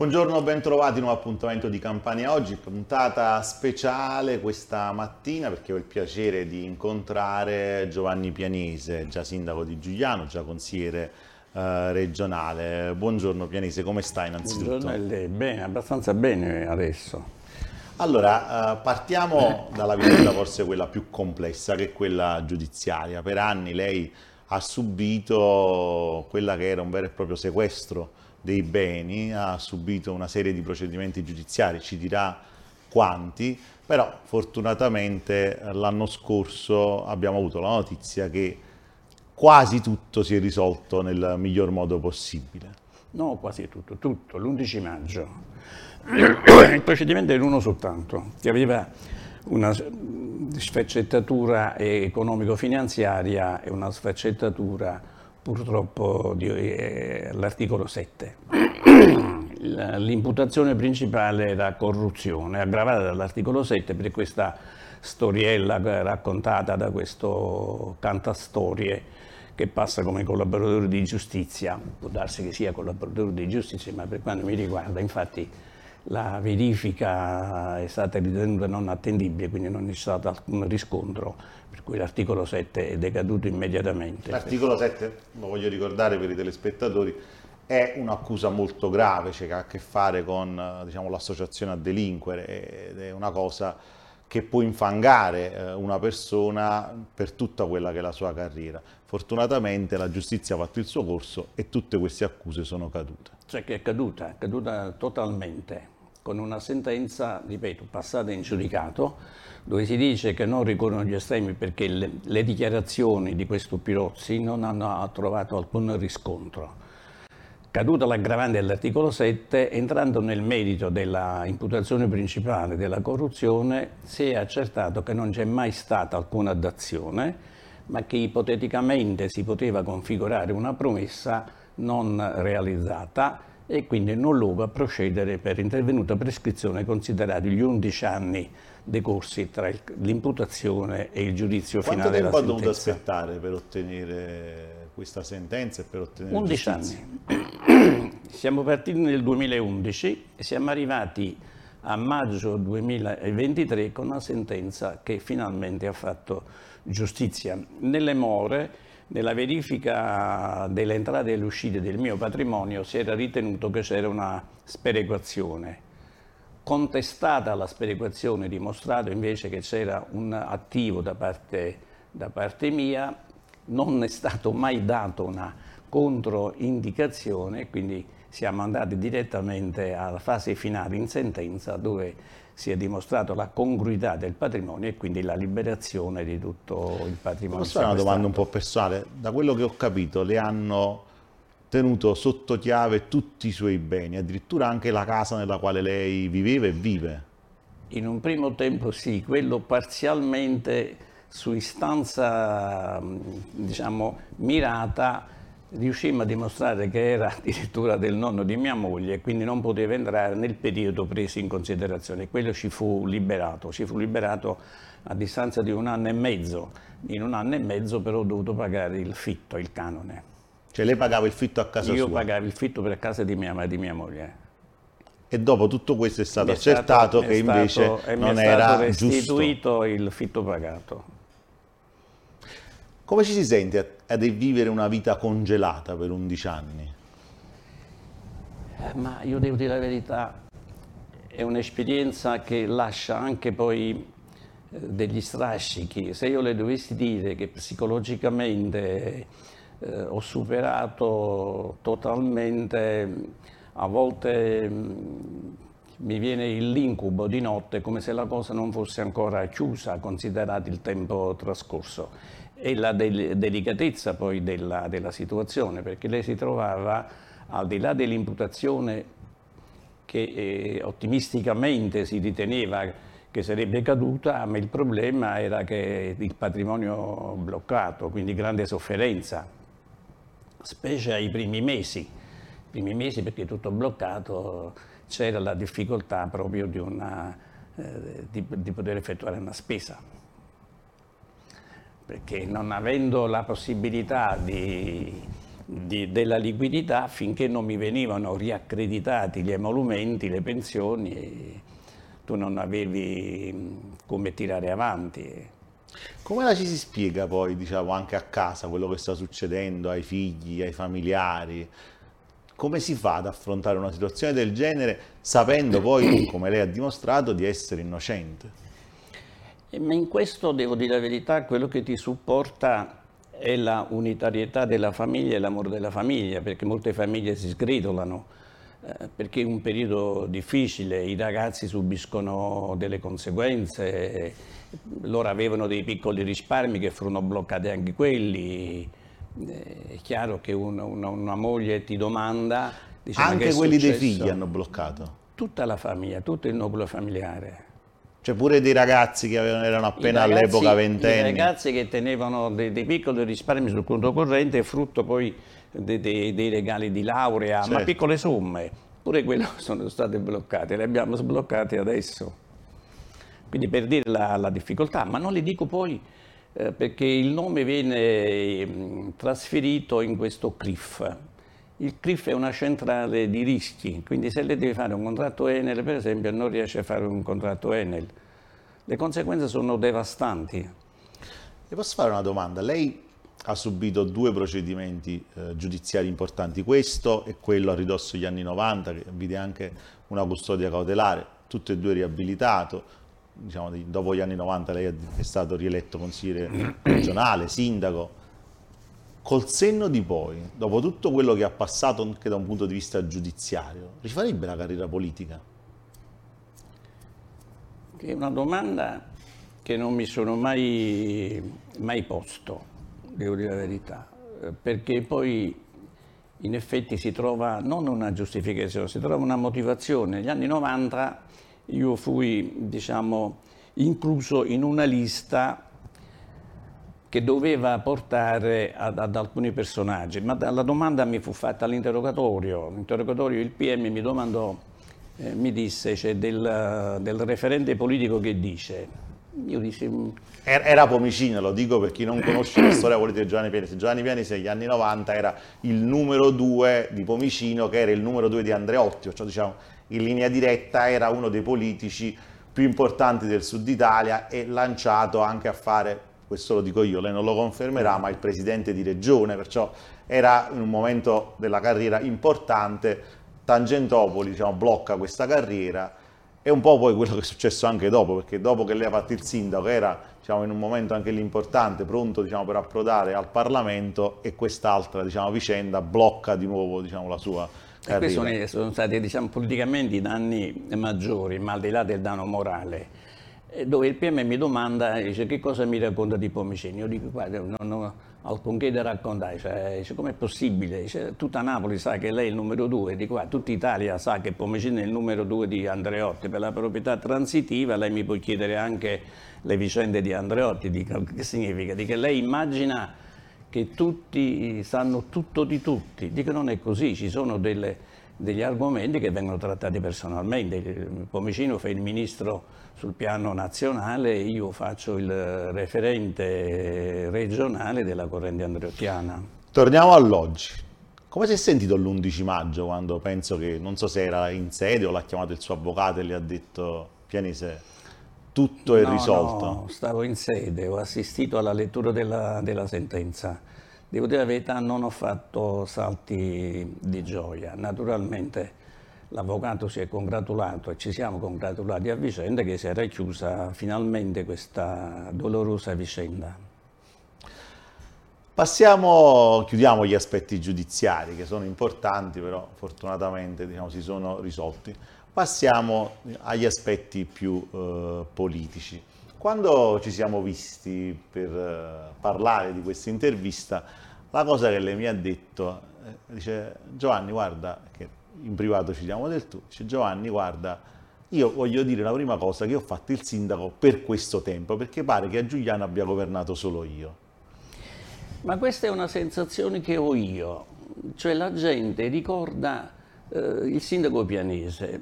Buongiorno, bentrovati, nuovo appuntamento di Campania Oggi, puntata speciale questa mattina perché ho il piacere di incontrare Giovanni Pianese, già sindaco di Giuliano, già consigliere eh, regionale. Buongiorno Pianese, come sta innanzitutto? Buongiorno lei, bene, abbastanza bene adesso. Allora, eh, partiamo dalla vicenda forse quella più complessa che è quella giudiziaria. Per anni lei ha subito quella che era un vero e proprio sequestro dei beni, ha subito una serie di procedimenti giudiziari, ci dirà quanti, però fortunatamente l'anno scorso abbiamo avuto la notizia che quasi tutto si è risolto nel miglior modo possibile. No, quasi tutto, tutto, l'11 maggio. Il procedimento era uno soltanto, che aveva una sfaccettatura economico-finanziaria e una sfaccettatura purtroppo eh, l'articolo 7. L'imputazione principale era corruzione, aggravata dall'articolo 7 per questa storiella raccontata da questo cantastorie che passa come collaboratore di giustizia, può darsi che sia collaboratore di giustizia, ma per quanto mi riguarda, infatti la verifica è stata ritenuta non attendibile, quindi non c'è stato alcun riscontro, per cui l'articolo 7 è decaduto immediatamente. L'articolo 7, lo voglio ricordare per i telespettatori, è un'accusa molto grave, cioè che ha a che fare con diciamo, l'associazione a delinquere ed è una cosa che può infangare eh, una persona per tutta quella che è la sua carriera. Fortunatamente la giustizia ha fatto il suo corso e tutte queste accuse sono cadute. Cioè che è caduta, è caduta totalmente, con una sentenza, ripeto, passata in giudicato, dove si dice che non ricorrono gli estremi perché le, le dichiarazioni di questo Pirozzi non hanno trovato alcun riscontro. Caduta l'aggravante dell'articolo 7, entrando nel merito della imputazione principale della corruzione, si è accertato che non c'è mai stata alcuna dazione, ma che ipoteticamente si poteva configurare una promessa non realizzata e quindi non luogo a procedere per intervenuta prescrizione considerati gli 11 anni decorsi tra l'imputazione e il giudizio Quanto finale della sentenza. Quanto tempo ha dovuto aspettare per ottenere questa sentenza e per ottenere 11 giustizia? anni. siamo partiti nel 2011 e siamo arrivati a maggio 2023 con una sentenza che finalmente ha fatto giustizia. Nelle more, nella verifica delle entrate e delle uscite del mio patrimonio si era ritenuto che c'era una sperequazione. Contestata la sperequazione, dimostrato invece che c'era un attivo da parte, da parte mia, non è stato mai dato una controindicazione, quindi siamo andati direttamente alla fase finale in sentenza dove si è dimostrato la congruità del patrimonio e quindi la liberazione di tutto il patrimonio. Posso fare una domanda un po' personale? Da quello che ho capito le hanno tenuto sotto chiave tutti i suoi beni, addirittura anche la casa nella quale lei viveva e vive? In un primo tempo sì, quello parzialmente su istanza diciamo, mirata riuscimmo a dimostrare che era addirittura del nonno di mia moglie e quindi non poteva entrare nel periodo preso in considerazione. Quello ci fu liberato, ci fu liberato a distanza di un anno e mezzo. In un anno e mezzo però ho dovuto pagare il fitto, il canone. Cioè lei pagava il fitto a casa Io sua? Io pagavo il fitto per casa di mia, di mia moglie. E dopo tutto questo è stato accertato che invece non era giusto. è stato restituito il fitto pagato. Come ci si sente a, vivere una vita congelata per 11 anni? Eh, ma io devo dire la verità, è un'esperienza che lascia anche poi eh, degli strascichi. Se io le dovessi dire che psicologicamente eh, ho superato totalmente, a volte mh, mm, mi viene l'incubo di notte come se la cosa non fosse ancora chiusa, considerato il tempo trascorso e la del delicatezza poi della, della, situazione, perché lei si trovava al di là dell'imputazione che eh, ottimisticamente si riteneva che sarebbe caduta, ma il problema era che il patrimonio bloccato, quindi grande sofferenza, specie ai primi mesi, I primi mesi perché tutto bloccato c'era la difficoltà proprio di, una, eh, di, di poter effettuare una spesa perché non avendo la possibilità di, di, della liquidità finché non mi venivano riaccreditati gli emolumenti, le pensioni tu non avevi come tirare avanti. Come la ci si spiega poi, diciamo, anche a casa quello che sta succedendo ai figli, ai familiari? Come si fa ad affrontare una situazione del genere sapendo poi, come lei ha dimostrato, di essere innocente? Ma in questo, devo dire la verità, quello che ti supporta è la unitarietà della famiglia e l'amore della famiglia, perché molte famiglie si sgridolano, eh, perché è un periodo difficile, i ragazzi subiscono delle conseguenze, loro avevano dei piccoli risparmi che furono bloccati anche quelli, eh, è chiaro che una, una, una moglie ti domanda... Dice, anche quelli dei figli hanno bloccato? Tutta la famiglia, tutto il nucleo familiare. Cioè pure dei ragazzi che avevano, erano appena all'epoca ventenni. I ragazzi che tenevano dei, dei, piccoli risparmi sul conto corrente frutto poi dei, dei, dei regali di laurea, certo. ma piccole somme, pure quelle sono state bloccate, le abbiamo sbloccate adesso. Quindi per dire la, la difficoltà, ma non le dico poi eh, perché il nome viene mh, mm, trasferito in questo CRIF, il CRIF è una centrale di rischi, quindi se lei deve fare un contratto Enel, per esempio, non riesce a fare un contratto Enel. Le conseguenze sono devastanti. Le posso fare una domanda? Lei ha subito due procedimenti eh, giudiziari importanti, questo e quello a ridosso degli anni 90, che vide anche una custodia cautelare, tutte e due riabilitato. Diciamo, dopo gli anni 90 lei è stato rieletto consigliere regionale, sindaco, col senno di poi, dopo tutto quello che ha passato anche da un punto di vista giudiziario, rifarebbe la carriera politica? È una domanda che non mi sono mai, mai posto, devo dire la verità, perché poi in effetti si trova non una giustificazione, si trova una motivazione. Negli anni 90 io fui, diciamo, incluso in una lista che doveva portare ad, ad, alcuni personaggi, ma la domanda mi fu fatta all'interrogatorio, l'interrogatorio il PM mi domandò, eh, mi disse, c'è del, del, referente politico che dice, io dissi... Mm, er-, era Pomicino, lo dico per chi non conosce la storia politica di Giovanni Pianesi. Giovanni Pianesi negli anni 90 era il numero due di Pomicino, che era il numero due di Andreotti, cioè diciamo in linea diretta era uno dei politici più importanti del sud Italia e lanciato anche a fare questo lo dico io, lei non lo confermerà, ma il presidente di regione, perciò era in un momento della carriera importante, Tangentopoli diciamo, blocca questa carriera e un po' poi quello che è successo anche dopo, perché dopo che lei ha fatto il sindaco era diciamo, in un momento anche lì importante, pronto diciamo, per approdare al Parlamento e quest'altra diciamo, vicenda blocca di nuovo diciamo, la sua carriera. E questi sono, sono stati diciamo, politicamente i danni maggiori, ma al di là del danno morale dove il PM mi domanda, dice che cosa mi racconta di Pomicini? Io dico guarda, non ho alcunché da raccontare, cioè, dice com'è possibile? Dice, tutta Napoli sa che lei è il numero due, dico guarda, tutta Italia sa che Pomicini è il numero due di Andreotti per la proprietà transitiva, lei mi può chiedere anche le vicende di Andreotti, dico, che significa? Dico, lei immagina che tutti sanno tutto di tutti, dico non è così, ci sono delle degli argomenti che vengono trattati personalmente. Il Pomicino fa il ministro sul piano nazionale e io faccio il referente regionale della corrente andreottiana. Torniamo all'oggi. Come si è sentito l'11 maggio quando penso che, non so se era in sede o l'ha chiamato il suo avvocato e le ha detto Pianese, tutto è no, risolto? No, stavo in sede, ho assistito alla lettura della, della sentenza Devo dire la verità, non ho fatto salti di gioia. Naturalmente l'avvocato si è congratulato e ci siamo congratulati a vicenda che si era chiusa finalmente questa dolorosa vicenda. Passiamo, chiudiamo gli aspetti giudiziari che sono importanti, però fortunatamente diciamo, si sono risolti. Passiamo agli aspetti più eh, politici. Quando ci siamo visti per eh, parlare di questa intervista, la cosa che lei mi ha detto, eh, dice Giovanni guarda, che in privato ci diamo del tu, dice Giovanni guarda, io voglio dire la prima cosa che ho fatto il sindaco per questo tempo, perché pare che a Giuliano abbia governato solo io. Ma questa è una sensazione che ho io, cioè la gente ricorda il sindaco pianese,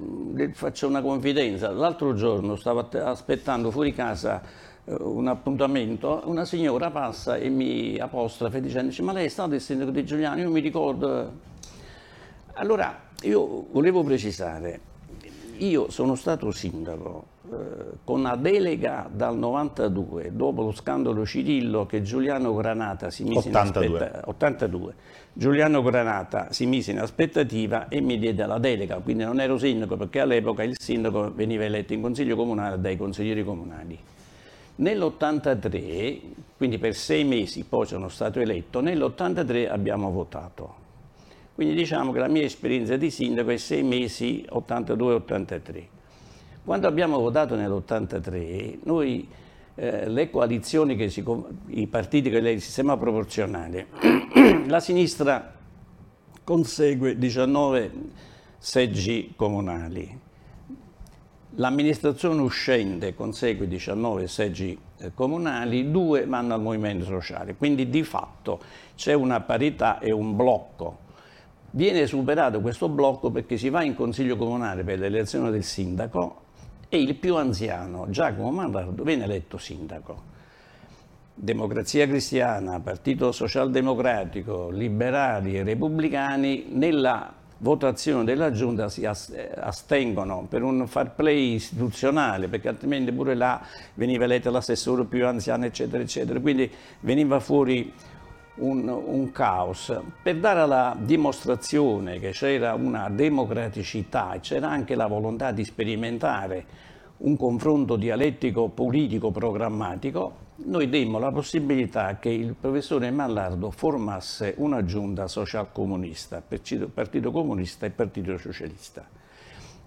faccio una confidenza, l'altro giorno stavo aspettando fuori casa un appuntamento, una signora passa e mi apostrofa dicendo ma lei è stato il sindaco di Giuliano? Io mi ricordo... Allora, io volevo precisare, io sono stato sindaco eh, con una delega dal 92, dopo lo scandalo Cirillo che Giuliano Granata si mise 82. in aspettativa, 82. Giuliano Granata si mise in aspettativa e mi diede la delega, quindi non ero sindaco perché all'epoca il sindaco veniva eletto in consiglio comunale dai consiglieri comunali. Nell'83, quindi per sei mesi poi sono stato eletto, nell'83 abbiamo votato. Quindi diciamo che la mia esperienza di sindaco è sei mesi 82-83. Quando abbiamo votato nell'83, noi eh, le coalizioni, che si, i partiti che il sistema proporzionale, la sinistra consegue 19 seggi comunali, l'amministrazione uscente consegue 19 seggi eh, comunali, due vanno al movimento sociale, quindi di fatto c'è una parità e un blocco Viene superato questo blocco perché si va in consiglio comunale per l'elezione del sindaco e il più anziano, Giacomo Mandardo, viene eletto sindaco. Democrazia Cristiana, Partito Socialdemocratico, Liberali e Repubblicani nella votazione della Giunta si astengono per un far play istituzionale, perché altrimenti pure là veniva eletto l'assessore più anziano, eccetera, eccetera. Quindi veniva fuori un, un, caos. Per dare la dimostrazione che c'era una democraticità e c'era anche la volontà di sperimentare un confronto dialettico politico programmatico, noi demmo la possibilità che il professore Mallardo formasse una giunta social comunista, Partito Comunista e Partito Socialista,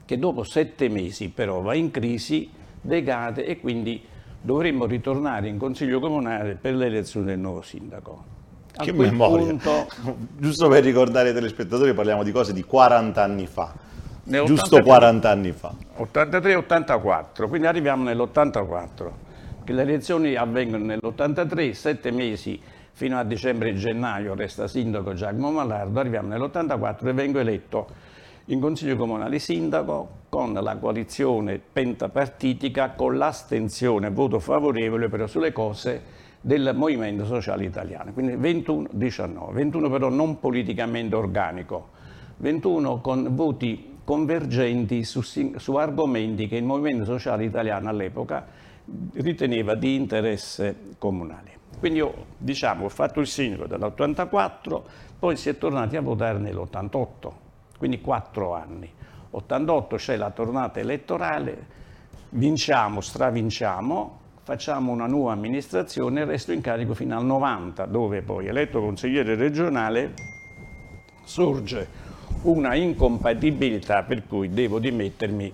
che dopo sette mesi però va in crisi, decade e quindi dovremmo ritornare in Consiglio Comunale per l'elezione del nuovo sindaco che memoria. Punto... Giusto per ricordare ai telespettatori, parliamo di cose di 40 anni fa. Giusto 40 anni fa. 83-84, quindi arriviamo nell'84, che le elezioni avvengono nell'83, sette mesi fino a dicembre e gennaio resta sindaco Giacomo Malardo, arriviamo nell'84 e vengo eletto in Consiglio Comunale sindaco con la coalizione pentapartitica, con l'astensione, voto favorevole però sulle cose del Movimento Sociale Italiano, quindi 21-19, 21 però non politicamente organico, 21 con voti convergenti su, su argomenti che il Movimento Sociale Italiano all'epoca riteneva di interesse comunale. Quindi io diciamo, ho fatto il sindaco dall'84, poi si è tornati a votare nell'88, quindi quattro anni. 88 c'è la tornata elettorale, vinciamo, stravinciamo, facciamo una nuova amministrazione e resto in carico fino al 90, dove poi eletto consigliere regionale sorge una incompatibilità per cui devo dimettermi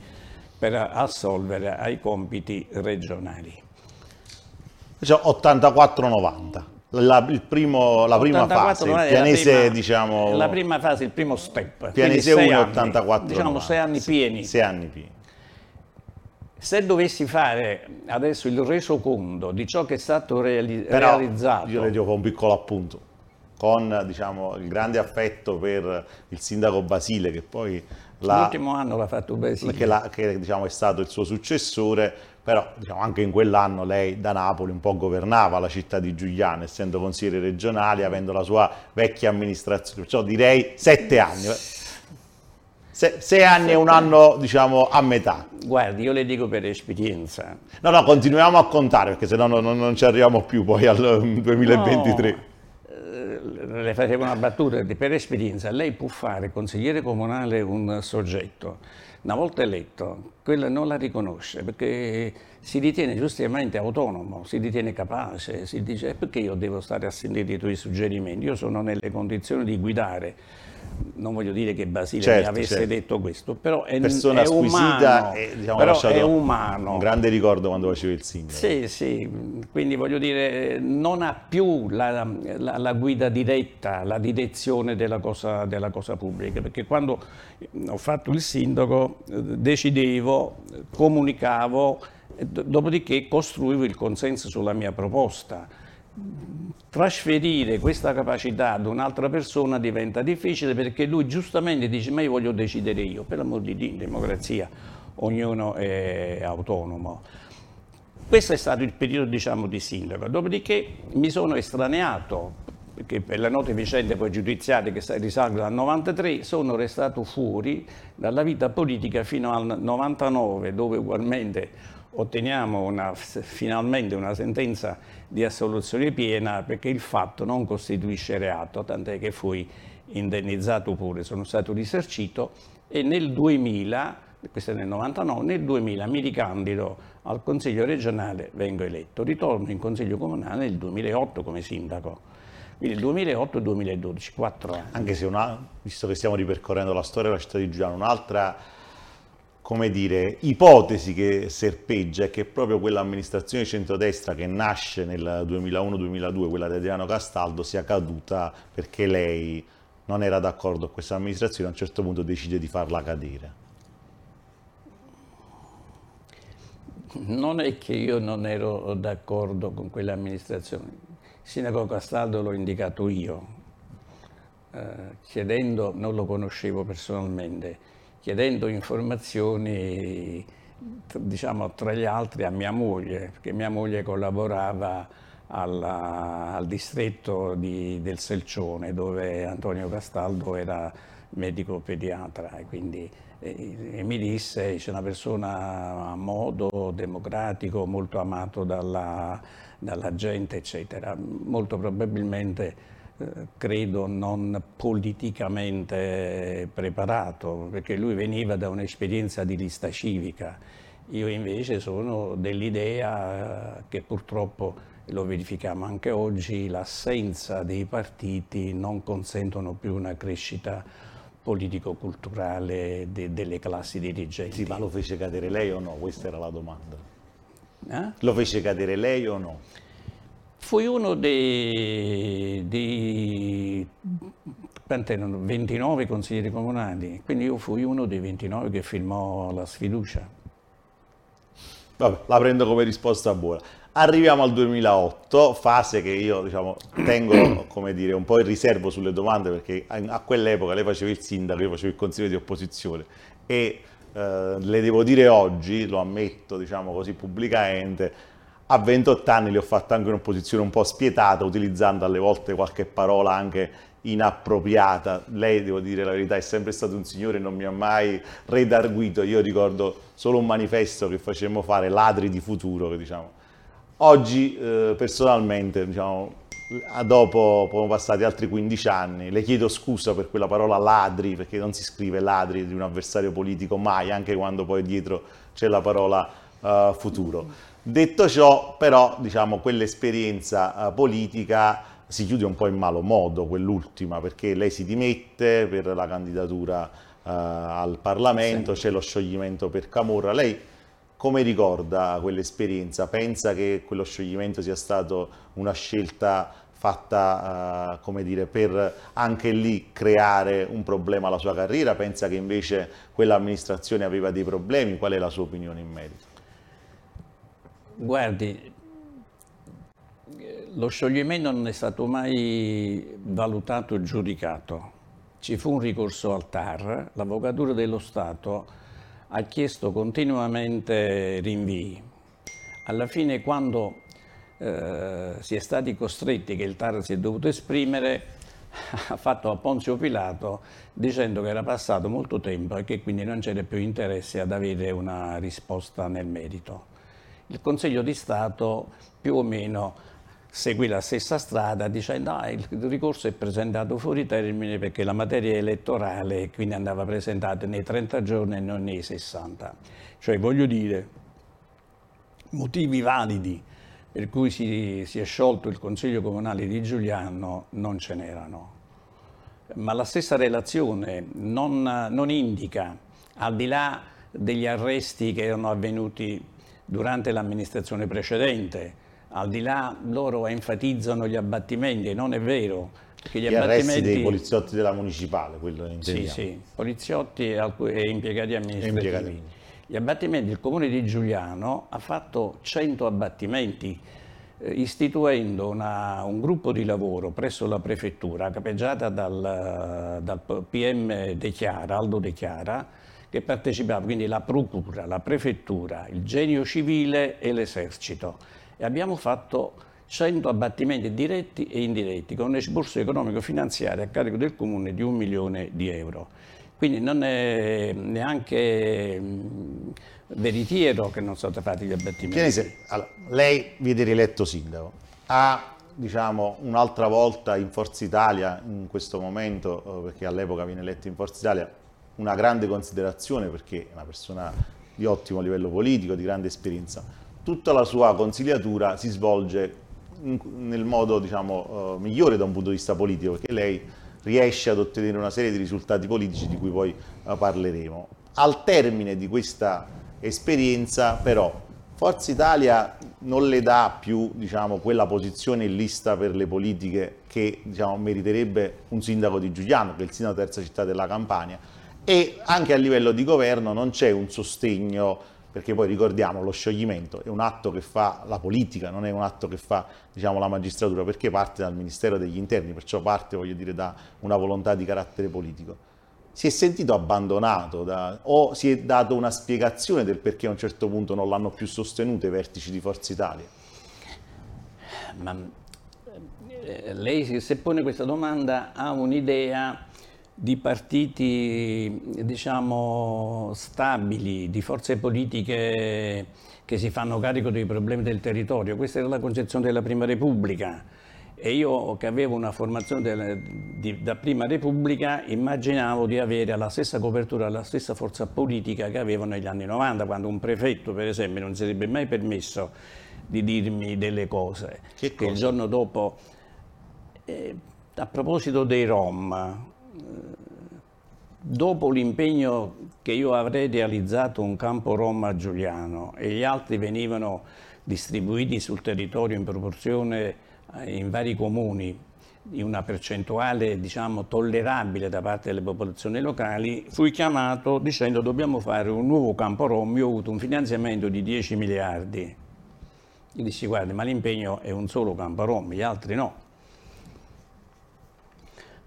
per assolvere ai compiti regionali. Cioè 84-90. La, primo, la prima fase, il pianese, la prima, diciamo... La prima fase, il primo step. Pianese 1 84 Diciamo sei anni pieni. Sei anni pieni. Se dovessi fare adesso il resoconto di ciò che è stato reali Però realizzato... Io le dico un piccolo appunto, con diciamo, il grande affetto per il sindaco Basile che poi... L'ultimo anno l'ha fatto Basile. Che, la, che diciamo, è stato il suo successore, però diciamo, anche in quell'anno lei da Napoli un po' governava la città di Giuliano, essendo consigliere regionale, avendo la sua vecchia amministrazione, perciò direi sette anni. Se, sei anni e un anno, diciamo, a metà. Guardi, io le dico per esperienza. No, no, continuiamo a contare, perché sennò non, non, non ci arriviamo più poi al 2023. No, eh, le facevo una battuta, per esperienza, lei può fare consigliere comunale un soggetto, una volta eletto, quello non la riconosce, perché si ritiene giustamente autonomo, si ritiene capace, si dice perché io devo stare a sentire i tuoi suggerimenti, io sono nelle condizioni di guidare non voglio dire che Basile certo, avesse certo. detto questo, però è, Persona è umano. E, diciamo, però è umano. Un grande ricordo quando facevi il sindaco. Sì, sì, quindi voglio dire, non ha più la, la, la guida diretta, la direzione della cosa, della cosa, pubblica, perché quando ho fatto il sindaco decidevo, comunicavo, dopodiché costruivo il consenso sulla mia proposta. Trasferire questa capacità ad un'altra persona diventa difficile perché lui giustamente dice ma io voglio decidere io, per l'amor di Dio, in democrazia ognuno è autonomo. questo è stato il periodo diciamo, di sindaco, dopodiché mi sono estraneato perché per le note vicende poi giudiziarie che risalgono al 93, sono restato fuori dalla vita politica fino al 99, dove ugualmente otteniamo una, finalmente una sentenza di assoluzione piena perché il fatto non costituisce reato, tant'è che fui indennizzato pure, sono stato risarcito e nel 2000, questo è nel 99, nel 2000 mi ricandido al Consiglio regionale, vengo eletto, ritorno in Consiglio comunale nel 2008 come sindaco. Quindi 2008-2012, quattro anni. Anche se, una, visto che stiamo ripercorrendo la storia della città di Giuliano, un'altra come dire, ipotesi che serpeggia è che proprio quell'amministrazione centrodestra che nasce nel 2001-2002, quella di Adriano Castaldo, sia caduta perché lei non era d'accordo con questa amministrazione a un certo punto decide di farla cadere. Non è che io non ero d'accordo con quell'amministrazione, il sindaco Castaldo l'ho indicato io, eh, chiedendo, non lo conoscevo personalmente, chiedendo informazioni diciamo tra gli altri a mia moglie, perché mia moglie collaborava alla, al distretto di, del Selcione dove Antonio Castaldo era medico pediatra. E quindi e, mi disse c'è una persona a modo democratico molto amato dalla, dalla gente eccetera. Molto probabilmente credo non politicamente preparato, perché lui veniva da un'esperienza di lista civica. Io invece sono dell'idea che purtroppo, lo verifichiamo anche oggi, l'assenza dei partiti non consentono più una crescita politico-culturale de delle classi dirigenti. Sì, ma lo fece cadere lei o no? Questa era la domanda. Eh? Lo fece cadere lei o no? Fui uno dei, dei 29 consiglieri comunali, quindi io fui uno dei 29 che firmò la sfiducia. Vabbè, la prendo come risposta buona. Arriviamo al 2008, fase che io diciamo, tengo come dire, un po' in riservo sulle domande perché a quell'epoca lei faceva il sindaco, io facevo il consiglio di opposizione e eh, le devo dire oggi, lo ammetto diciamo così pubblicamente, a 28 anni le ho fatto anche un'opposizione un po' spietata, utilizzando alle volte qualche parola anche inappropriata. Lei, devo dire la verità, è sempre stato un signore, non mi ha mai redarguito. Io ricordo solo un manifesto che facemmo fare, Ladri di Futuro, che diciamo. Oggi, eh, personalmente, diciamo, dopo sono passati altri 15 anni, le chiedo scusa per quella parola ladri, perché non si scrive ladri di un avversario politico mai, anche quando poi dietro c'è la parola uh, futuro. Detto ciò, però, diciamo, quell'esperienza uh, politica si chiude un po' in malo modo, quell'ultima, perché lei si dimette per la candidatura uh, al Parlamento, sì. c'è lo scioglimento per Camorra. Lei come ricorda quell'esperienza? Pensa che quello scioglimento sia stato una scelta fatta, uh, come dire, per anche lì creare un problema alla sua carriera? Pensa che invece quell'amministrazione aveva dei problemi? Qual è la sua opinione in merito? Guardi, lo scioglimento non è stato mai valutato e giudicato. Ci fu un ricorso al TAR, l'Avvocatura dello Stato ha chiesto continuamente rinvii. Alla fine, quando eh, si è stati costretti, che il TAR si è dovuto esprimere, ha fatto a Ponzio Pilato dicendo che era passato molto tempo e che quindi non c'era più interesse ad avere una risposta nel merito il Consiglio di Stato più o meno seguì la stessa strada dicendo ah, il ricorso è presentato fuori termine perché la materia è elettorale quindi andava presentata nei 30 giorni e non nei 60. Cioè voglio dire, motivi validi per cui si, si è sciolto il Consiglio Comunale di Giuliano non ce n'erano. Ma la stessa relazione non, non indica, al di là degli arresti che erano avvenuti durante l'amministrazione precedente. Al di là loro enfatizzano gli abbattimenti, non è vero. Gli, gli abbattimenti... dei poliziotti della municipale, quello intendiamo. Sì, sì, poliziotti e impiegati amministrativi. Impiegati. Gli abbattimenti, il comune di Giuliano ha fatto 100 abbattimenti eh, istituendo una, un gruppo di lavoro presso la prefettura capeggiata dal, dal PM De Chiara, Aldo De Chiara, che partecipava, quindi la procura, la prefettura, il genio civile e l'esercito. E abbiamo fatto 100 abbattimenti diretti e indiretti con un esborso economico-finanziario a carico del comune di un milione di euro. Quindi non è neanche veritiero che non sono stati fatti gli abbattimenti. Chianese, allora, lei viene rieletto sindaco, ha diciamo, un'altra volta in Forza Italia in questo momento, eh, perché all'epoca viene eletto in Forza Italia, una grande considerazione perché è una persona di ottimo livello politico, di grande esperienza. Tutta la sua consigliatura si svolge in, nel modo diciamo, uh, migliore da un punto di vista politico, perché lei riesce ad ottenere una serie di risultati politici di cui poi uh, parleremo. Al termine di questa esperienza, però, Forza Italia non le dà più diciamo, quella posizione in lista per le politiche che diciamo, meriterebbe un sindaco di Giuliano, che è il sindaco terza città della Campania, e anche a livello di governo non c'è un sostegno, perché poi ricordiamo lo scioglimento è un atto che fa la politica, non è un atto che fa diciamo, la magistratura, perché parte dal Ministero degli Interni, perciò parte voglio dire, da una volontà di carattere politico si è sentito abbandonato da, o si è dato una spiegazione del perché a un certo punto non l'hanno più sostenuto i vertici di Forza Italia? Ma eh, lei se pone questa domanda ha un'idea di partiti diciamo stabili, di forze politiche che si fanno carico dei problemi del territorio. Questa era la concezione della Prima Repubblica e io che avevo una formazione del, di, da prima Repubblica immaginavo di avere la stessa copertura, la stessa forza politica che avevo negli anni 90, quando un prefetto per esempio non si sarebbe mai permesso di dirmi delle cose. Che, che il giorno dopo, eh, a proposito dei Rom, dopo l'impegno che io avrei realizzato un campo Rom a Giuliano e gli altri venivano distribuiti sul territorio in proporzione eh, in vari comuni in una percentuale diciamo, tollerabile da parte delle popolazioni locali, fui chiamato dicendo dobbiamo fare un nuovo campo rom, io ho avuto un finanziamento di 10 miliardi. Io dissi guarda ma l'impegno è un solo campo rom, gli altri no.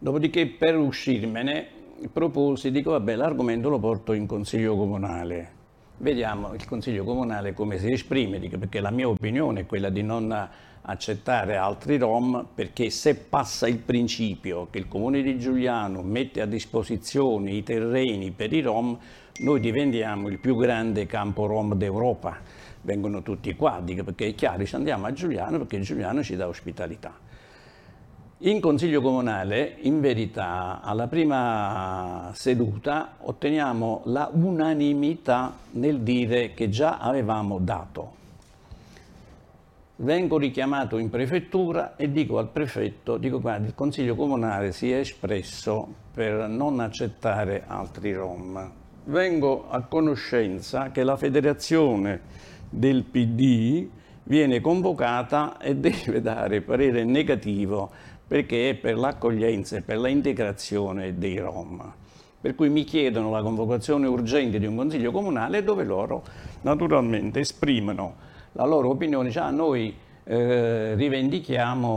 Dopodiché per uscirmene proposi, dico vabbè l'argomento lo porto in consiglio comunale. Vediamo il consiglio comunale come si esprime, perché la mia opinione è quella di non accettare altri Rom perché se passa il principio che il comune di Giuliano mette a disposizione i terreni per i Rom, noi diventiamo il più grande campo Rom d'Europa. Vengono tutti qua, perché è chiaro, ci andiamo a Giuliano perché Giuliano ci dà ospitalità. In Consiglio Comunale, in verità, alla prima seduta otteniamo la unanimità nel dire che già avevamo dato vengo richiamato in prefettura e dico al prefetto, dico guarda il Consiglio Comunale si è espresso per non accettare altri Rom. Vengo a conoscenza che la federazione del PD viene convocata e deve dare parere negativo perché è per l'accoglienza e per l'integrazione dei Rom. Per cui mi chiedono la convocazione urgente di un Consiglio Comunale dove loro naturalmente esprimono la loro opinione, cioè noi eh, rivendichiamo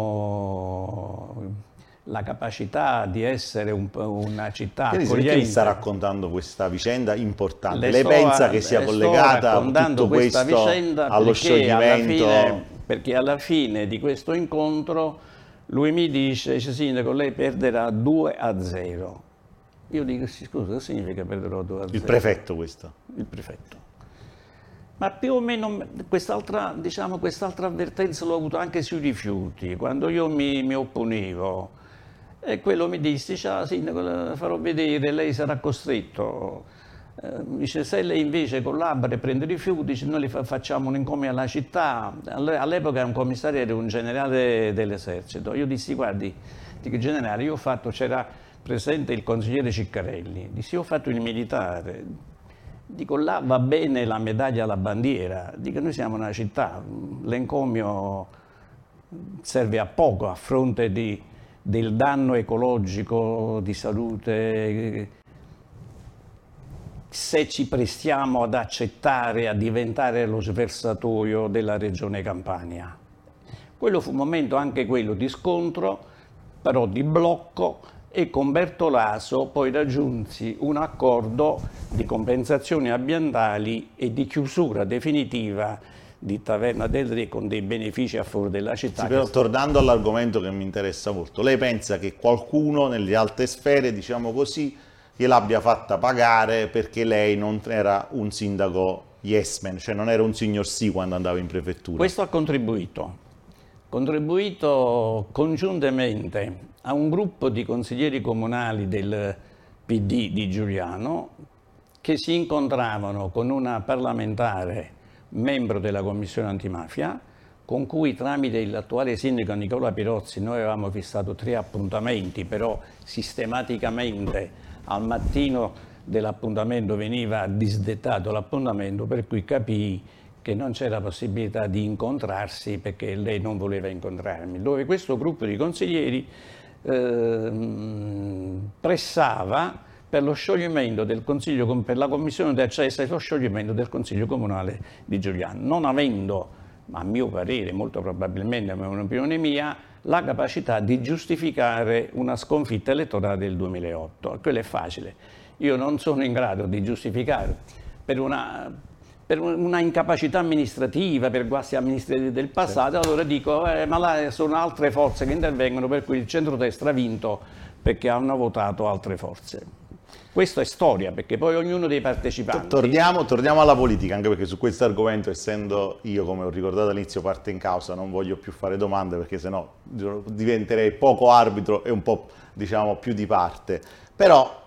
la capacità di essere un, una città Quindi accogliente. Perché sta raccontando questa vicenda importante? Le Lei sto, pensa che sia collegata tutto questo allo scioglimento? Alla fine, perché alla fine di questo incontro lui mi dice, dice Sindaco, lei perderà 2 a 0. Io dico, scusa, cosa significa perderò 2 a 0? Il prefetto questo? Il prefetto. Ma più o meno quest'altra diciamo, quest avvertenza l'ho avuto anche sui rifiuti, quando io mi, mi opponevo. E quello mi disse, ciao sindaco, farò vedere, lei sarà costretto. Eh, dice, se lei invece collabora e prende rifiuti, noi fa facciamo un encomio alla città. All'epoca un commissario era un generale dell'esercito. Io dissi, guardi, dico generale, io ho fatto, c'era presente il consigliere Ciccarelli, dissi, io ho fatto il militare, Dico, là va bene la medaglia alla bandiera, dico, noi siamo una città, l'encomio serve a poco a fronte di, del danno ecologico, di salute, se ci prestiamo ad accettare, a diventare lo sversatoio della regione Campania. Quello fu un momento anche quello di scontro, però di blocco, e con Bertolaso poi raggiunsi un accordo di compensazioni ambientali e di chiusura definitiva di Taverna del Re con dei benefici a favore della città. Sì, però, tornando all'argomento che mi interessa molto, lei pensa che qualcuno nelle alte sfere, diciamo così, gliel'abbia fatta pagare perché lei non era un sindaco yes man, cioè non era un signor sì quando andava in prefettura? Questo ha contribuito, contribuito congiuntamente a un gruppo di consiglieri comunali del PD di Giuliano che si incontravano con una parlamentare membro della commissione antimafia, con cui tramite l'attuale sindaco Nicola Pirozzi noi avevamo fissato tre appuntamenti, però sistematicamente al mattino dell'appuntamento veniva disdettato l'appuntamento, per cui capii che non c'era possibilità di incontrarsi perché lei non voleva incontrarmi, dove questo gruppo di consiglieri eh, pressava per lo scioglimento del Consiglio, per la commissione di accesso e lo scioglimento del Consiglio Comunale di Giuliano, non avendo, a mio parere, molto probabilmente, ma è un'opinione mia, la capacità di giustificare una sconfitta elettorale del 2008. Quello è facile. Io non sono in grado di giustificare per una, per una incapacità amministrativa, per guasti amministrativi del passato, sì. allora dico, eh, ma là sono altre forze che intervengono per cui il centrodestra ha vinto perché hanno votato altre forze. Questa è storia, perché poi ognuno dei partecipanti... Torniamo, torniamo, alla politica, anche perché su questo argomento, essendo io, come ho ricordato all'inizio, parte in causa, non voglio più fare domande, perché sennò diventerei poco arbitro e un po' diciamo, più di parte. Però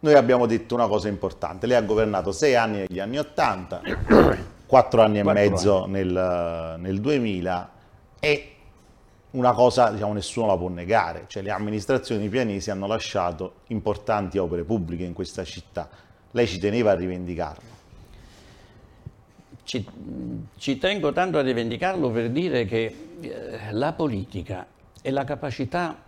noi abbiamo detto una cosa importante, lei ha governato sei anni negli anni Ottanta, quattro anni e mezzo anni. Nel, nel 2000 e una cosa diciamo, nessuno la può negare, cioè le amministrazioni pianesi hanno lasciato importanti opere pubbliche in questa città. Lei ci teneva a rivendicarlo? Ci, ci tengo tanto a rivendicarlo per dire che eh, la politica e la capacità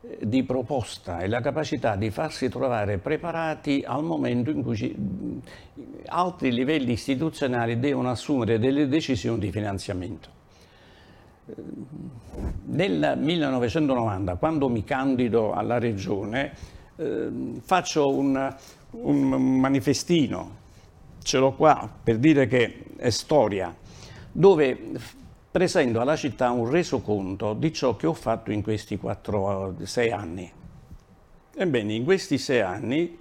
eh, di proposta e la capacità di farsi trovare preparati al momento in cui ci, altri livelli istituzionali devono assumere delle decisioni di finanziamento. Nel 1990, quando mi candido alla regione, eh, faccio un, un manifestino, ce l'ho qua per dire che è storia, dove presento alla città un resoconto di ciò che ho fatto in questi 4, 6 anni. Ebbene, in questi sei anni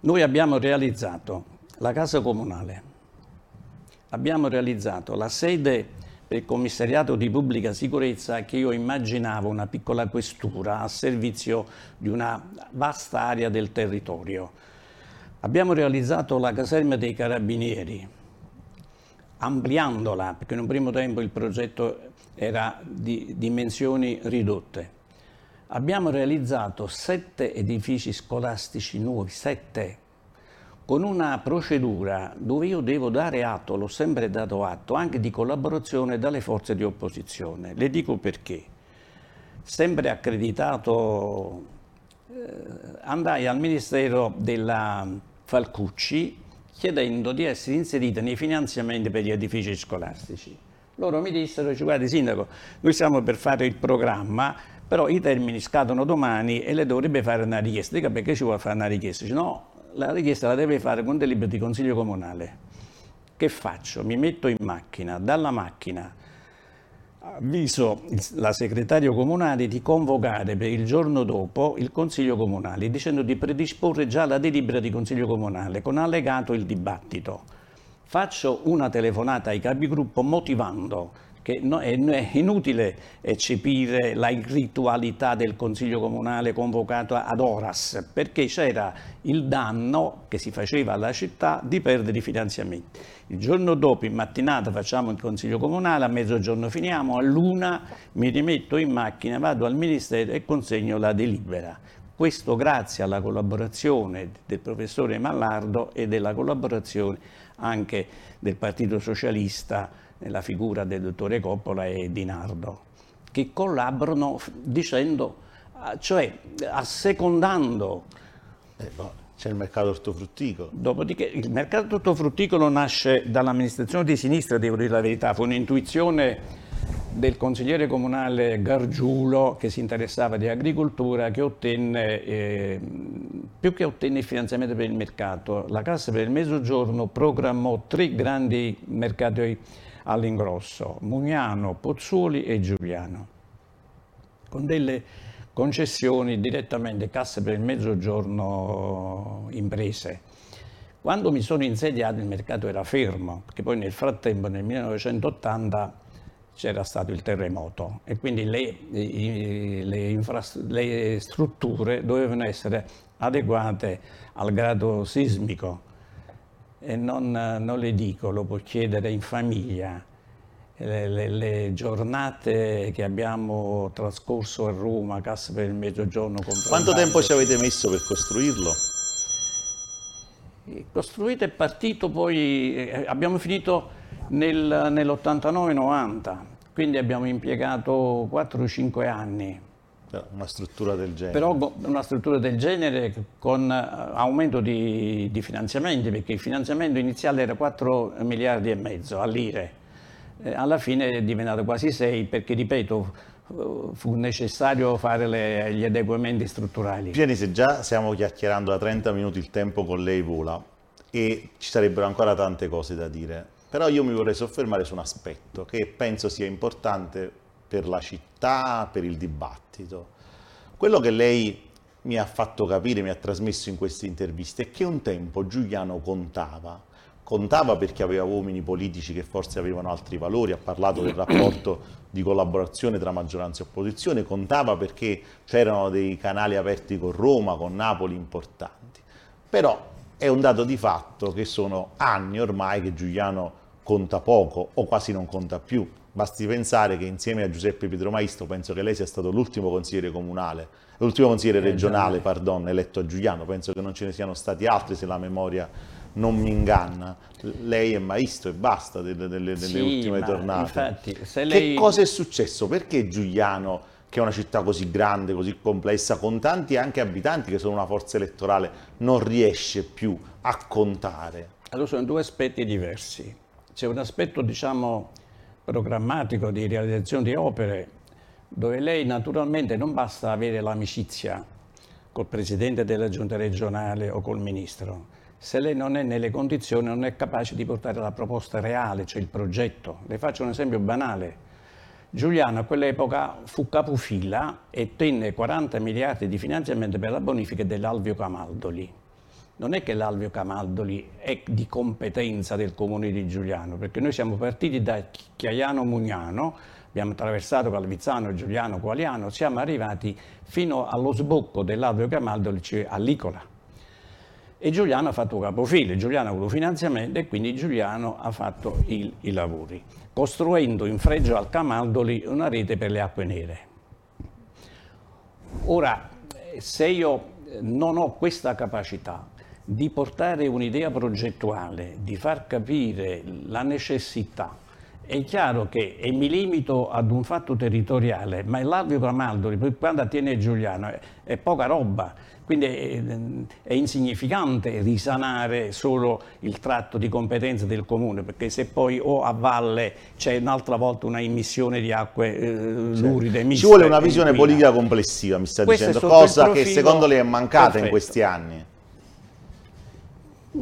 noi abbiamo realizzato la casa comunale, abbiamo realizzato la sede del commissariato di pubblica sicurezza che io immaginavo una piccola questura a servizio di una vasta area del territorio. Abbiamo realizzato la caserma dei carabinieri, ampliandola, perché in un primo tempo il progetto era di dimensioni ridotte. Abbiamo realizzato sette edifici scolastici nuovi, sette, con una procedura dove io devo dare atto, l'ho sempre dato atto, anche di collaborazione dalle forze di opposizione. Le dico perché. Sempre accreditato, eh, andai al Ministero della Falcucci chiedendo di essere inserita nei finanziamenti per gli edifici scolastici. Loro mi dissero, guardi sindaco, noi stiamo per fare il programma, però i termini scadono domani e le dovrebbe fare una richiesta. Dica perché ci vuole fare una richiesta? Dice, no, la richiesta la deve fare con delibera di consiglio comunale. Che faccio? Mi metto in macchina, dalla macchina avviso la segretario comunale di convocare per il giorno dopo il consiglio comunale dicendo di predisporre già la delibera di consiglio comunale con allegato il dibattito. Faccio una telefonata ai capigruppo motivando che è inutile eccepire la ritualità del Consiglio Comunale convocato ad Oras, perché c'era il danno che si faceva alla città di perdere i finanziamenti. Il giorno dopo, in mattinata, facciamo il Consiglio Comunale, a mezzogiorno finiamo, a luna mi rimetto in macchina, vado al Ministero e consegno la delibera. Questo grazie alla collaborazione del professore Mallardo e della collaborazione anche del Partito Socialista nella figura del dottore Coppola e di Nardo, che collaborano dicendo, ah, cioè assecondando. Eh, c'è il mercato ortofrutticolo. Dopodiché il mercato ortofrutticolo nasce dall'amministrazione di sinistra, devo dire la verità, fu un'intuizione del consigliere comunale Gargiulo che si interessava di agricoltura che ottenne, eh, più che ottenne il finanziamento per il mercato, la Cassa per il Mezzogiorno programmò tre grandi mercati all'ingrosso, Mugnano, Pozzuoli e Giuliano, con delle concessioni direttamente Cassa per il Mezzogiorno imprese. Quando mi sono insediato il mercato era fermo, perché poi nel frattempo nel 1980 c'era stato il terremoto e quindi le, le, le, strutture dovevano essere adeguate al grado sismico e non, non le dico, lo può chiedere in famiglia. Le, le, le, giornate che abbiamo trascorso a Roma, Cassa per il Mezzogiorno. Quanto tempo ci avete messo per costruirlo? Costruito è partito poi, eh, abbiamo finito nel, nell'89-90, quindi abbiamo impiegato 4-5 anni. Una struttura del genere. Però una struttura del genere con eh, aumento di, di finanziamenti, perché il finanziamento iniziale era 4 miliardi e mezzo all'ire. Eh, alla fine è diventato quasi 6 perché, ripeto, eh, fu necessario fare le, gli adeguamenti strutturali. Pieni, se già stiamo chiacchierando da 30 minuti, il tempo con lei vola e ci sarebbero ancora tante cose da dire. Però io mi vorrei soffermare su un aspetto che penso sia importante per la città, per il dibattito. Quello che lei mi ha fatto capire, mi ha trasmesso in queste interviste, è che un tempo Giuliano contava. Contava perché aveva uomini politici che forse avevano altri valori, ha parlato del rapporto di collaborazione tra maggioranza e opposizione, contava perché c'erano dei canali aperti con Roma, con Napoli importanti. Però è un dato di fatto che sono anni ormai che Giuliano conta poco o quasi non conta più. Basti pensare che insieme a Giuseppe Pietromaisto penso che lei sia stato l'ultimo consigliere comunale, l'ultimo consigliere regionale, pardon, eletto a Giuliano, penso che non ce ne siano stati altri se la memoria non mi inganna. Lei è Maisto e basta delle, delle, delle sì, ultime tornate. Infatti, lei... Che cosa è successo? Perché Giuliano, che è una città così grande, così complessa, con tanti anche abitanti che sono una forza elettorale, non riesce più a contare? Allora sono due aspetti diversi. C'è un aspetto, diciamo, programmatico di realizzazione di opere dove lei naturalmente non basta avere l'amicizia col presidente della giunta regionale o col ministro, se lei non è nelle condizioni, non è capace di portare la proposta reale, cioè il progetto. Le faccio un esempio banale. Giuliano a quell'epoca fu capofila e tenne 40 miliardi di finanziamento per la bonifica dell'Alvio Camaldoli non è che l'Alvio Camaldoli è di competenza del comune di Giuliano, perché noi siamo partiti da Chiaiano Mugnano, abbiamo attraversato Calvizzano, Giuliano, Qualiano, siamo arrivati fino allo sbocco dell'Alvio Camaldoli, cioè all'Icola. E Giuliano ha fatto capofile, Giuliano ha avuto finanziamento e quindi Giuliano ha fatto il, i lavori, costruendo in fregio al Camaldoli una rete per le acque nere. Ora, se io non ho questa capacità, di portare un'idea progettuale, di far capire la necessità. È chiaro che, e mi limito ad un fatto territoriale, ma l'Alvio Camaldoli, quando attiene Giuliano, è, è poca roba, quindi è, è, insignificante risanare solo il tratto di competenza del comune, perché se poi o a valle c'è un'altra volta una immissione di acque eh, luride, miste, Ci vuole una visione inquina. politica complessiva, mi sta Questo dicendo, cosa che secondo lei è mancata perfetto. in questi anni.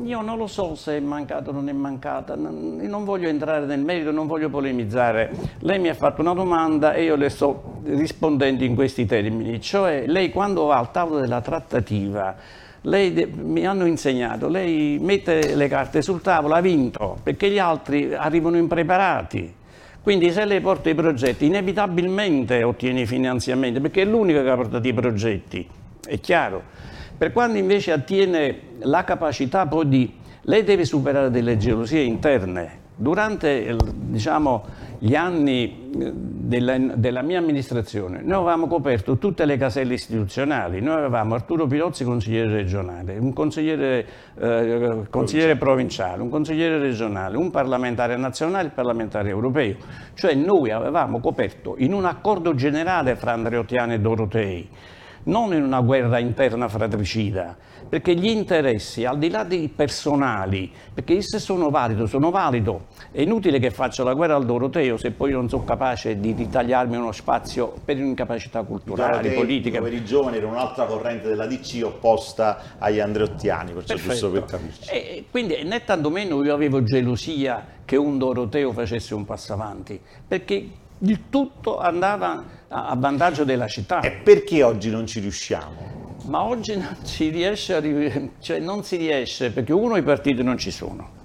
Io non lo so se è mancata o non è mancata, non voglio entrare nel merito, non voglio polemizzare. Lei mi ha fatto una domanda e io le sto rispondendo in questi termini, cioè lei quando va al tavolo della trattativa, lei, mi hanno insegnato, lei mette le carte sul tavolo, ha vinto, perché gli altri arrivano impreparati. Quindi se lei porta i progetti, inevitabilmente ottiene i finanziamenti, perché è l'unica che ha portato i progetti, è chiaro. Per quanto invece attiene la capacità poi di... Lei deve superare delle gelosie interne. Durante diciamo, gli anni eh, della, della, mia amministrazione noi avevamo coperto tutte le caselle istituzionali, noi avevamo Arturo Pilozzi consigliere regionale, un consigliere, eh, consigliere provinciale, un consigliere regionale, un parlamentare nazionale e un parlamentare europeo, cioè noi avevamo coperto in un accordo generale fra Andreottiani e Dorotei non in una guerra interna fratricida, perché gli interessi, al di là dei personali, perché se sono valido, sono valido, è inutile che faccia la guerra al Doroteo se poi non sono capace di ritagliarmi uno spazio per incapacità culturali, politiche. Per i giovani era un'altra corrente della DC opposta agli andreottiani, perciò Perfetto. giusto per capirci. E quindi né tantomeno io avevo gelosia che un Doroteo facesse un passo avanti, perché il tutto andava a vantaggio della città. E perché oggi non ci riusciamo? Ma oggi non si riesce, a, cioè non si riesce perché uno i partiti non ci sono.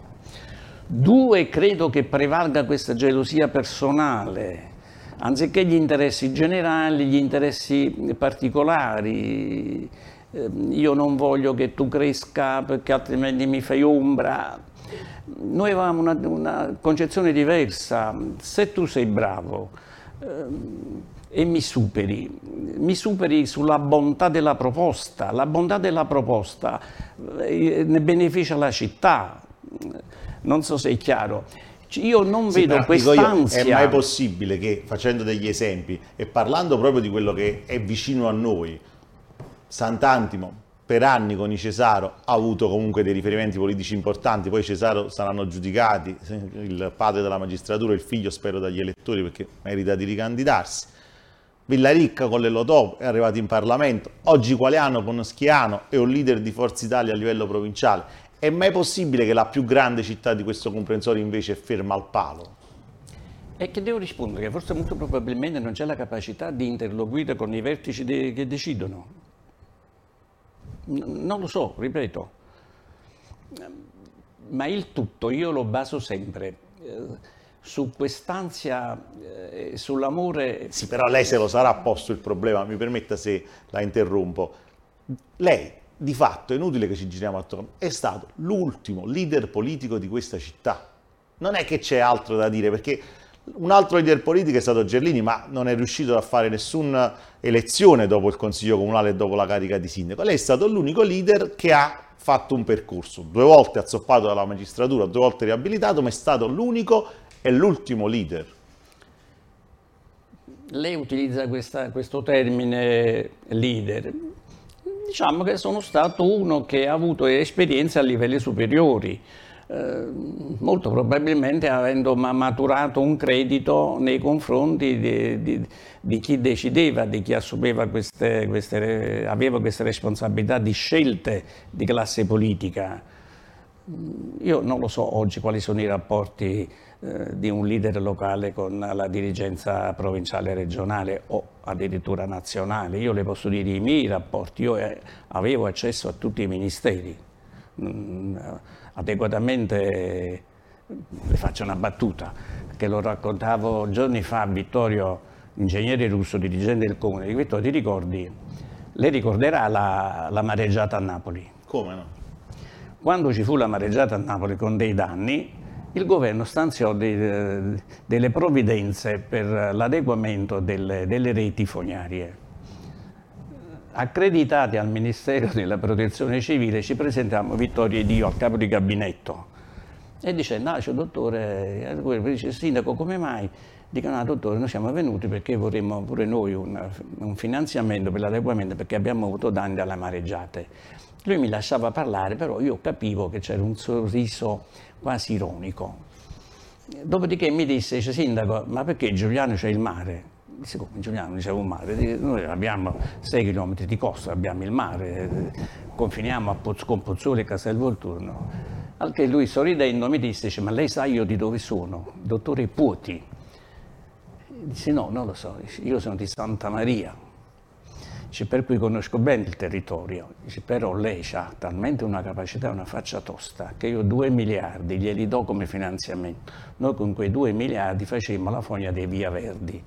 Due, credo che prevalga questa gelosia personale, anziché gli interessi generali, gli interessi particolari. Ehm, io non voglio che tu cresca perché altrimenti mi fai ombra. Noi avevamo una, una concezione diversa. Se tu sei bravo, ehm, e mi superi, mi superi sulla bontà della proposta. La bontà della proposta eh, ne beneficia la città. Non so se è chiaro. Io non sì, vedo quest'ansia. È mai possibile che, facendo degli esempi e parlando proprio di quello che è vicino a noi, Sant'Antimo, per anni con i Cesaro ha avuto comunque dei riferimenti politici importanti, poi Cesaro saranno giudicati, il padre della magistratura, il figlio spero dagli elettori perché merita di ricandidarsi. Villaricca con l'Elotop è arrivato in Parlamento, oggi Qualiano con Schiano è un leader di Forza Italia a livello provinciale. È mai possibile che la più grande città di questo comprensorio invece è ferma al palo? E che devo rispondere? Forse molto probabilmente non c'è la capacità di interloquire con i vertici de che decidono. Non lo so, ripeto. Ma il tutto io lo baso sempre. Eh, su quest'ansia, eh, sull'amore... Sì, però lei se lo sarà posto il problema, mi permetta se la interrompo. Lei, di fatto, è inutile che ci giriamo attorno, è stato l'ultimo leader politico di questa città. Non è che c'è altro da dire, perché un altro leader politico è stato Gerlini, ma non è riuscito a fare nessuna elezione dopo il Consiglio Comunale e dopo la carica di sindaco. Lei è stato l'unico leader che ha fatto un percorso, due volte azzoppato dalla magistratura, due volte riabilitato, ma è stato l'unico è l'ultimo leader. Lei utilizza questa, questo termine leader. Diciamo che sono stato uno che ha avuto esperienze a livelli superiori, eh, molto probabilmente avendo maturato un credito nei confronti di, di, di chi decideva, di chi assumeva queste, queste, aveva queste responsabilità di scelte di classe politica. Io non lo so oggi quali sono i rapporti eh, di un leader locale con la dirigenza provinciale regionale o addirittura nazionale. Io le posso dire i miei rapporti, io eh, avevo accesso a tutti i ministeri, mm, adeguatamente, le faccio una battuta, che lo raccontavo giorni fa a Vittorio, ingegnere russo, dirigente del comune, di Vittorio, ti ricordi, lei ricorderà la, la mareggiata a Napoli. Come no? Quando ci fu la mareggiata a Napoli con dei danni, il governo stanziò dei, delle provvidenze per l'adeguamento delle, delle reti fognarie. Accreditati al Ministero della Protezione Civile ci presentiamo Vittorio ed io al capo di gabinetto e dice, no, cioè, dottore, dice, sindaco, come mai? Dico, no, dottore, noi siamo venuti perché vorremmo pure noi un, un finanziamento per l'adeguamento perché abbiamo avuto danni dalle mareggiate. Lui mi lasciava parlare, però io capivo che c'era un sorriso quasi ironico. Dopodiché mi disse, dice, sindaco, ma perché Giuliano c'è il mare? Disse, come Giuliano c'è un mare? Noi abbiamo 6 km di costa, abbiamo il mare, confiniamo Poz con Pozzuoli e Castel Volturno. Al lui sorridendo mi disse, dice, ma lei sa io di dove sono? Dottore Puoti. Disse, no, non lo so, io sono di Santa Maria. Dice, per cui conosco bene il territorio, Dice, però lei ha talmente una capacità, una faccia tosta, che io due miliardi glieli do come finanziamento. Noi con quei due miliardi facemmo la fogna dei Via Verdi.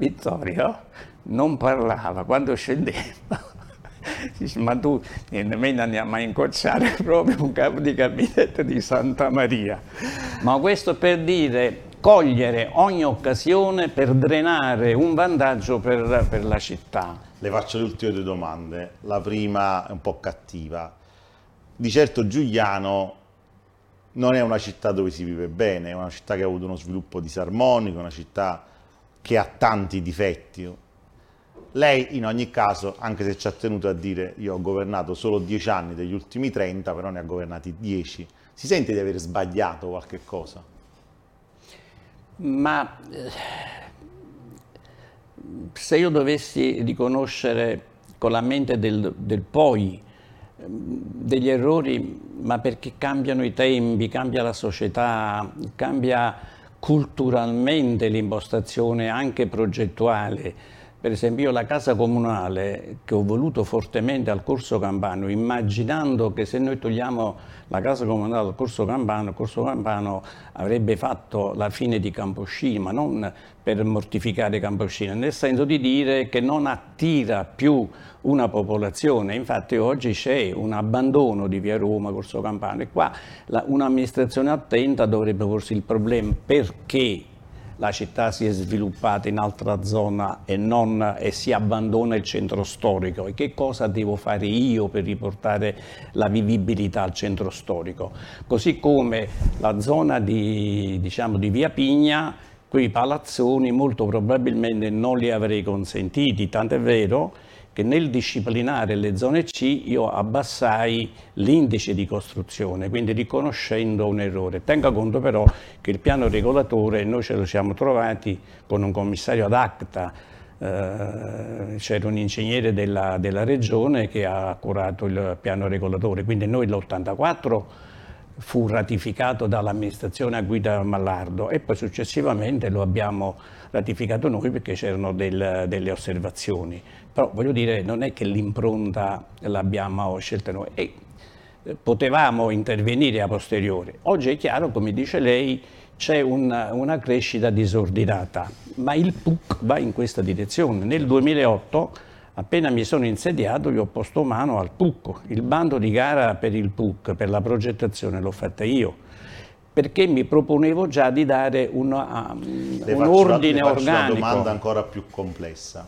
Vittorio non parlava, quando scendeva ma tu nemmeno andiamo a incocciare proprio un capo di gabinetto di Santa Maria. Ma questo per dire cogliere ogni occasione per drenare un vantaggio per, per la città. Le faccio le ultime due domande. La prima è un po' cattiva. Di certo Giuliano non è una città dove si vive bene, è una città che ha avuto uno sviluppo disarmonico, una città che ha tanti difetti. Lei in ogni caso, anche se ci ha tenuto a dire io ho governato solo 10 anni degli ultimi 30, però ne ha governati 10, si sente di aver sbagliato qualche cosa? Ma eh, se io dovessi riconoscere con la mente del, del poi ehm, degli errori, ma perché cambiano i tempi, cambia la società, cambia culturalmente l'impostazione anche progettuale. Per esempio io la casa comunale che ho voluto fortemente al corso Campano, immaginando che se noi togliamo la casa comunale dal corso Campano, il corso Campano avrebbe fatto la fine di Camposcino, ma non per mortificare Camposcino, nel senso di dire che non attira più una popolazione. Infatti oggi c'è un abbandono di via Roma, Corso Campano e qua un'amministrazione attenta dovrebbe porsi il problema perché la città si è sviluppata in altra zona e, non, e, si abbandona il centro storico e che cosa devo fare io per riportare la vivibilità al centro storico. Così come la zona di, diciamo, di Via Pigna, quei palazzoni molto probabilmente non li avrei consentiti, tant'è vero che nel disciplinare le zone C io abbassai l'indice di costruzione, quindi riconoscendo un errore. Tenga conto però che il piano regolatore noi ce lo siamo trovati con un commissario ad acta, eh, c'era un ingegnere della, della, regione che ha curato il piano regolatore, quindi noi l'84 fu ratificato dall'amministrazione a guida Mallardo e poi successivamente lo abbiamo ratificato noi perché c'erano del, delle osservazioni. Però voglio dire, non è che l'impronta l'abbiamo scelta noi. E eh, potevamo intervenire a posteriori. Oggi è chiaro, come dice lei, c'è una, una, crescita disordinata, ma il PUC va in questa direzione. Nel 2008, appena mi sono insediato, io ho posto mano al PUC, il bando di gara per il PUC, per la progettazione l'ho fatta io perché mi proponevo già di dare una, um, un ordine la, organico. una domanda ancora più complessa.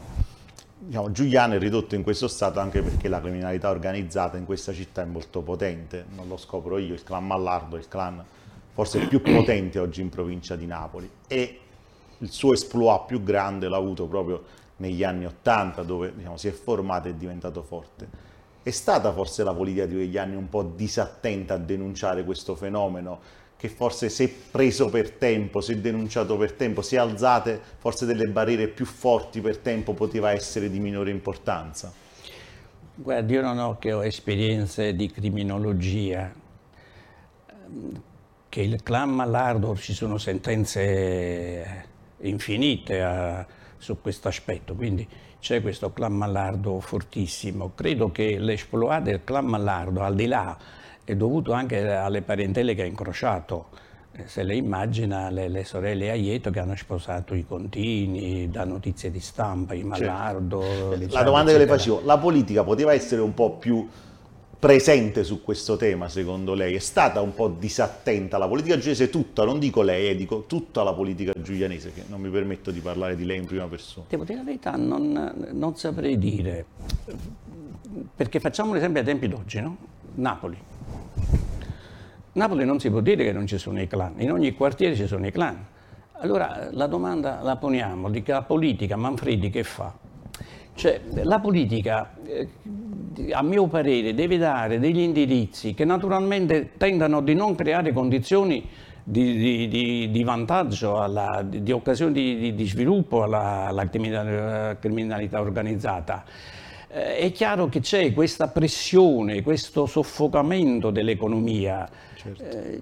Diciamo, Giuliano è ridotto in questo stato anche perché la criminalità organizzata in questa città è molto potente, non lo scopro io, il clan Mallardo, il clan forse più potente oggi in provincia di Napoli e il suo esploit più grande l'ha avuto proprio negli anni Ottanta dove diciamo, si è formato e è diventato forte. È stata forse la politica di quegli anni un po' disattenta a denunciare questo fenomeno che forse se preso per tempo, se denunciato per tempo, se alzate forse delle barriere più forti per tempo poteva essere di minore importanza? Guarda, io non ho che ho esperienze di criminologia, che il clan Mallardo ci sono sentenze infinite a, su questo aspetto, quindi c'è questo clan Mallardo fortissimo. Credo che l'esploit del clan Mallardo, al di là è dovuto anche alle parentele che ha incrociato. Eh, se lei immagina le, le, sorelle Aieto che hanno sposato i Contini, da notizie di stampa, i Mallardo. Certo. La domanda che le facevo, la politica poteva essere un po' più presente su questo tema secondo lei? È stata un po' disattenta la politica giulianese tutta, non dico lei, eh, dico tutta la politica giulianese, che non mi permetto di parlare di lei in prima persona. Devo dire la verità, non, non saprei dire, perché facciamo un esempio ai tempi d'oggi, no? Napoli. Napoli non si può dire che non ci sono i clan, in ogni quartiere ci sono i clan. Allora la domanda la poniamo, di la politica, Manfredi che fa? Cioè, la politica, eh, a mio parere, deve dare degli indirizzi che naturalmente tendano di non creare condizioni di, di, di, di vantaggio, alla, di, occasioni di, sviluppo alla, alla criminalità organizzata eh, è chiaro che c'è questa pressione, questo soffocamento dell'economia. Certo. Eh,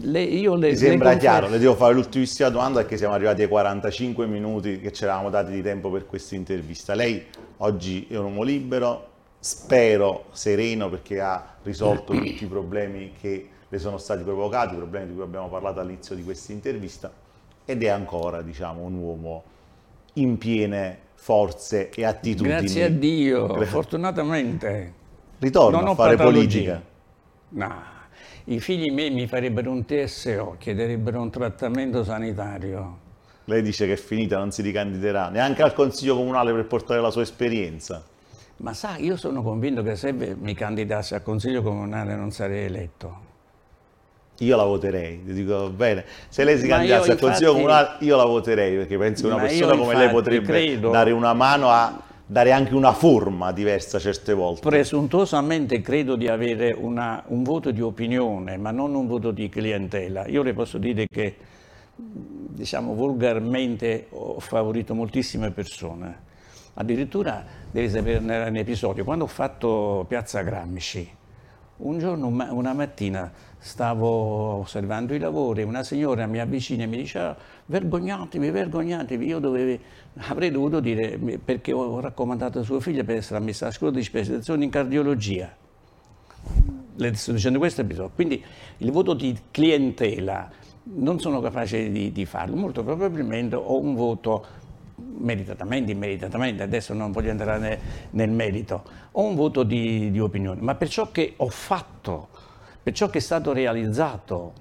le, io le, Mi sembra le chiaro, le devo fare l'ultimissima domanda perché siamo arrivati ai 45 minuti che ci eravamo dati di tempo per questa intervista. Lei oggi è un uomo libero, spero sereno perché ha risolto tutti i problemi che le sono stati provocati, i problemi di cui abbiamo parlato all'inizio di questa intervista ed è ancora diciamo, un uomo in piene forze e attitudini. Grazie a Dio, Gra- fortunatamente. Ritorno non a fare politica. No, i figli miei mi farebbero un TSO, chiederebbero un trattamento sanitario. Lei dice che è finita, non si ricandiderà neanche al Consiglio Comunale per portare la sua esperienza. Ma sa, io sono convinto che se mi candidassi al Consiglio Comunale non sarei eletto. Io la voterei, ti dico bene. Se lei si candidasse al Consiglio Comunale, io la voterei perché penso che una persona come lei potrebbe credo, dare una mano a dare anche una forma diversa certe volte. Presuntuosamente credo di avere una, un voto di opinione, ma non un voto di clientela. Io le posso dire che, diciamo, volgarmente ho favorito moltissime persone. Addirittura, devi sapere un episodio, quando ho fatto Piazza Gramsci, un giorno, una mattina, stavo osservando i lavori, una signora mi avvicina e mi dice ah, vergognatevi, vergognatevi, io dovevo, avrei dovuto dire perché ho raccomandato a sua figlia per essere ammessa a scuola di specializzazione in cardiologia. Le sto dicendo questo episodio. Quindi il voto di clientela non sono capace di, di farlo, molto probabilmente ho un voto meritatamente, immeritatamente, adesso non voglio entrare nel, nel merito, ho un voto di, di opinione, ma per ciò che ho fatto per ciò che è stato realizzato.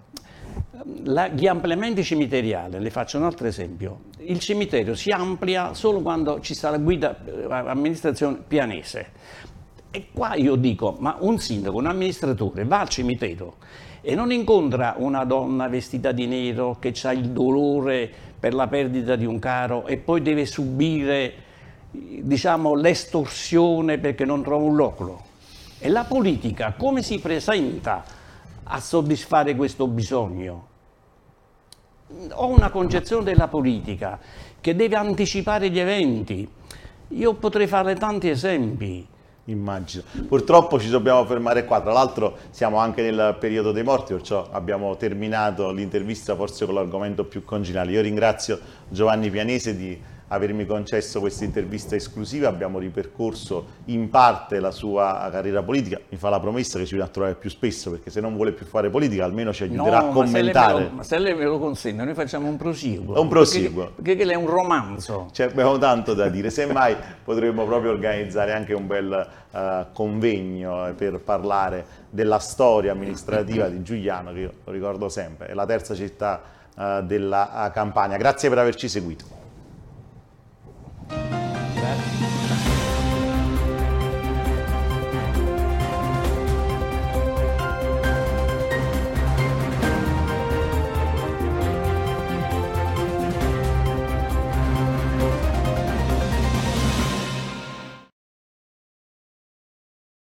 La, gli ampliamenti cimiteriali, le faccio un altro esempio, il cimitero si amplia solo quando ci la guida eh, amministrazione pianese. E qua io dico, ma un sindaco, un amministratore va al cimitero e non incontra una donna vestita di nero che ha il dolore per la perdita di un caro e poi deve subire diciamo, l'estorsione perché non trova un locolo. E la politica come si presenta a soddisfare questo bisogno? Ho una concezione della politica che deve anticipare gli eventi. Io potrei fare tanti esempi. Immagino. Purtroppo ci dobbiamo fermare qua, tra l'altro siamo anche nel periodo dei morti, perciò abbiamo terminato l'intervista forse con l'argomento più congeniale. Io ringrazio Giovanni Pianese di avermi concesso questa intervista esclusiva, abbiamo ripercorso in parte la sua carriera politica, mi fa la promessa che ci viene a trovare più spesso perché se non vuole più fare politica almeno ci aiuterà no, a commentare. Ma se lei me lo consente noi facciamo un prosieguo. Un prosieguo. Perché, perché è un romanzo. Cioè, abbiamo tanto da dire, semmai potremmo proprio organizzare anche un bel uh, convegno per parlare della storia amministrativa di Giuliano che io lo ricordo sempre, è la terza città uh, della Campania. Grazie per averci seguito. 来